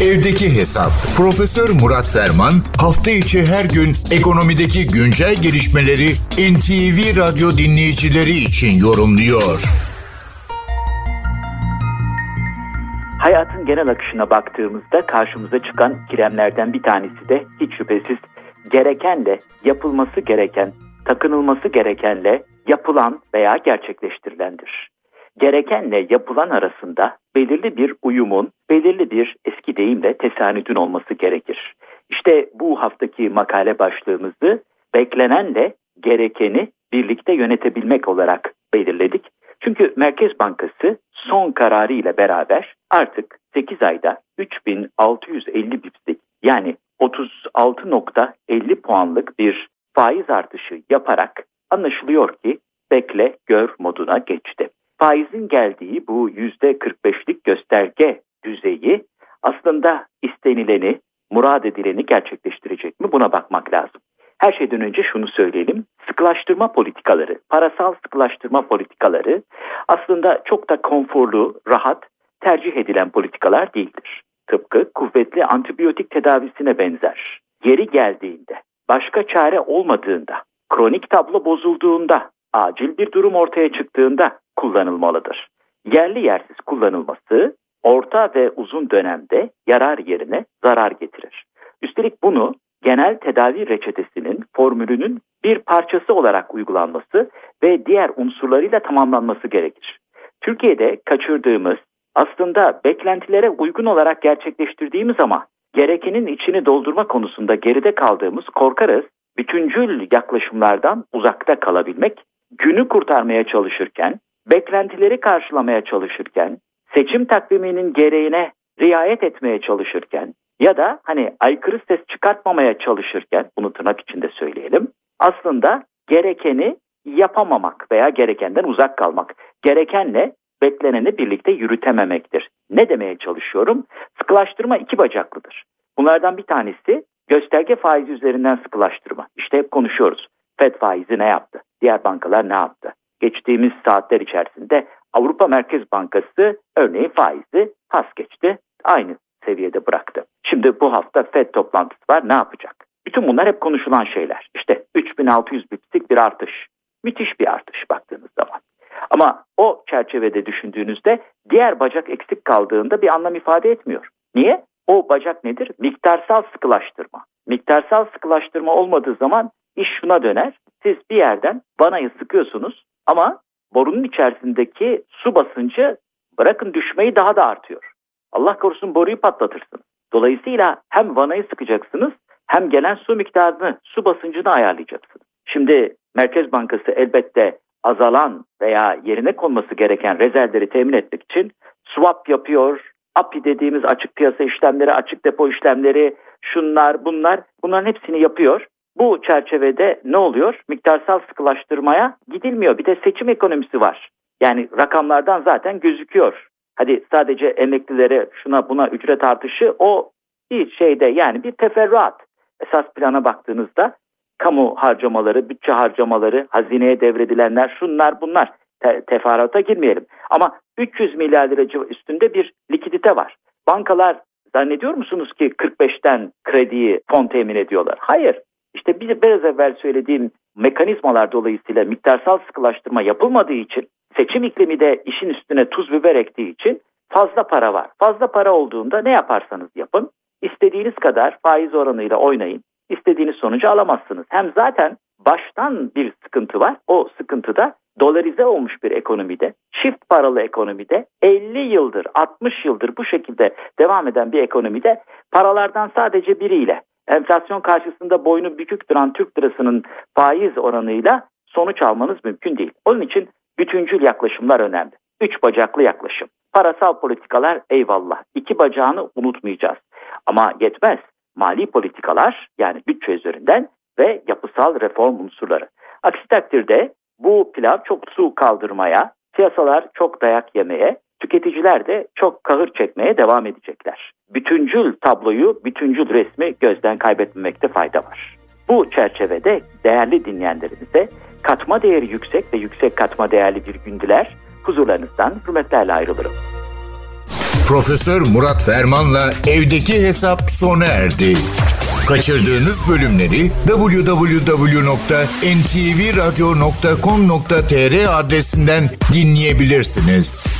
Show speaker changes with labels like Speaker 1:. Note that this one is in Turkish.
Speaker 1: Evdeki Hesap. Profesör Murat Ferman hafta içi her gün ekonomideki güncel gelişmeleri NTV Radyo dinleyicileri için yorumluyor.
Speaker 2: Hayatın genel akışına baktığımızda karşımıza çıkan ikilemlerden bir tanesi de hiç şüphesiz gerekenle yapılması gereken, takınılması gerekenle yapılan veya gerçekleştirilendir gerekenle yapılan arasında belirli bir uyumun, belirli bir eski deyimle tesanüdün olması gerekir. İşte bu haftaki makale başlığımızı beklenenle gerekeni birlikte yönetebilmek olarak belirledik. Çünkü Merkez Bankası son kararı ile beraber artık 8 ayda 3650 bipslik yani 36.50 puanlık bir faiz artışı yaparak anlaşılıyor ki bekle gör moduna geçti faizin geldiği bu yüzde 45'lik gösterge düzeyi aslında istenileni, murad edileni gerçekleştirecek mi buna bakmak lazım. Her şeyden önce şunu söyleyelim. Sıkılaştırma politikaları, parasal sıkılaştırma politikaları aslında çok da konforlu, rahat, tercih edilen politikalar değildir. Tıpkı kuvvetli antibiyotik tedavisine benzer. Yeri geldiğinde, başka çare olmadığında, kronik tablo bozulduğunda, acil bir durum ortaya çıktığında kullanılmalıdır. Yerli yersiz kullanılması orta ve uzun dönemde yarar yerine zarar getirir. Üstelik bunu genel tedavi reçetesinin formülünün bir parçası olarak uygulanması ve diğer unsurlarıyla tamamlanması gerekir. Türkiye'de kaçırdığımız aslında beklentilere uygun olarak gerçekleştirdiğimiz ama gerekenin içini doldurma konusunda geride kaldığımız korkarız bütüncül yaklaşımlardan uzakta kalabilmek, günü kurtarmaya çalışırken beklentileri karşılamaya çalışırken, seçim takviminin gereğine riayet etmeye çalışırken ya da hani aykırı ses çıkartmamaya çalışırken bunu tırnak içinde söyleyelim. Aslında gerekeni yapamamak veya gerekenden uzak kalmak. Gerekenle bekleneni birlikte yürütememektir. Ne demeye çalışıyorum? Sıkılaştırma iki bacaklıdır. Bunlardan bir tanesi gösterge faizi üzerinden sıkılaştırma. İşte hep konuşuyoruz. FED faizi ne yaptı? Diğer bankalar ne yaptı? Geçtiğimiz saatler içerisinde Avrupa Merkez Bankası örneğin faizi pas geçti. Aynı seviyede bıraktı. Şimdi bu hafta FED toplantısı var ne yapacak? Bütün bunlar hep konuşulan şeyler. İşte 3600 bipslik bir artış. Müthiş bir artış baktığınız zaman. Ama o çerçevede düşündüğünüzde diğer bacak eksik kaldığında bir anlam ifade etmiyor. Niye? O bacak nedir? Miktarsal sıkılaştırma. Miktarsal sıkılaştırma olmadığı zaman iş şuna döner. Siz bir yerden vanayı sıkıyorsunuz. Ama borunun içerisindeki su basıncı bırakın düşmeyi daha da artıyor. Allah korusun boruyu patlatırsın. Dolayısıyla hem vanayı sıkacaksınız hem gelen su miktarını, su basıncını ayarlayacaksınız. Şimdi Merkez Bankası elbette azalan veya yerine konması gereken rezervleri temin etmek için swap yapıyor, API dediğimiz açık piyasa işlemleri, açık depo işlemleri, şunlar bunlar bunların hepsini yapıyor. Bu çerçevede ne oluyor? Miktarsal sıkılaştırmaya gidilmiyor. Bir de seçim ekonomisi var. Yani rakamlardan zaten gözüküyor. Hadi sadece emeklilere şuna buna ücret artışı o bir şeyde yani bir teferruat. Esas plana baktığınızda kamu harcamaları, bütçe harcamaları, hazineye devredilenler şunlar bunlar. Te teferruata girmeyelim. Ama 300 milyar lira üstünde bir likidite var. Bankalar zannediyor musunuz ki 45'ten krediyi fon temin ediyorlar? Hayır. İşte bir, biraz evvel söylediğim mekanizmalar dolayısıyla miktarsal sıkılaştırma yapılmadığı için seçim iklimi de işin üstüne tuz biber ektiği için fazla para var. Fazla para olduğunda ne yaparsanız yapın istediğiniz kadar faiz oranıyla oynayın. istediğiniz sonucu alamazsınız. Hem zaten baştan bir sıkıntı var. O sıkıntıda dolarize olmuş bir ekonomide, çift paralı ekonomide 50 yıldır, 60 yıldır bu şekilde devam eden bir ekonomide paralardan sadece biriyle enflasyon karşısında boynu bükük duran Türk lirasının faiz oranıyla sonuç almanız mümkün değil. Onun için bütüncül yaklaşımlar önemli. Üç bacaklı yaklaşım. Parasal politikalar eyvallah. İki bacağını unutmayacağız. Ama yetmez. Mali politikalar yani bütçe üzerinden ve yapısal reform unsurları. Aksi takdirde bu pilav çok su kaldırmaya, piyasalar çok dayak yemeye, tüketiciler de çok kahır çekmeye devam edecekler. Bütüncül tabloyu, bütüncül resmi gözden kaybetmemekte fayda var. Bu çerçevede değerli dinleyenlerimize katma değeri yüksek ve yüksek katma değerli bir gündiler huzurlarınızdan hürmetlerle ayrılırım.
Speaker 1: Profesör Murat Ferman'la evdeki hesap sona erdi. Kaçırdığınız bölümleri www.ntvradio.com.tr adresinden dinleyebilirsiniz.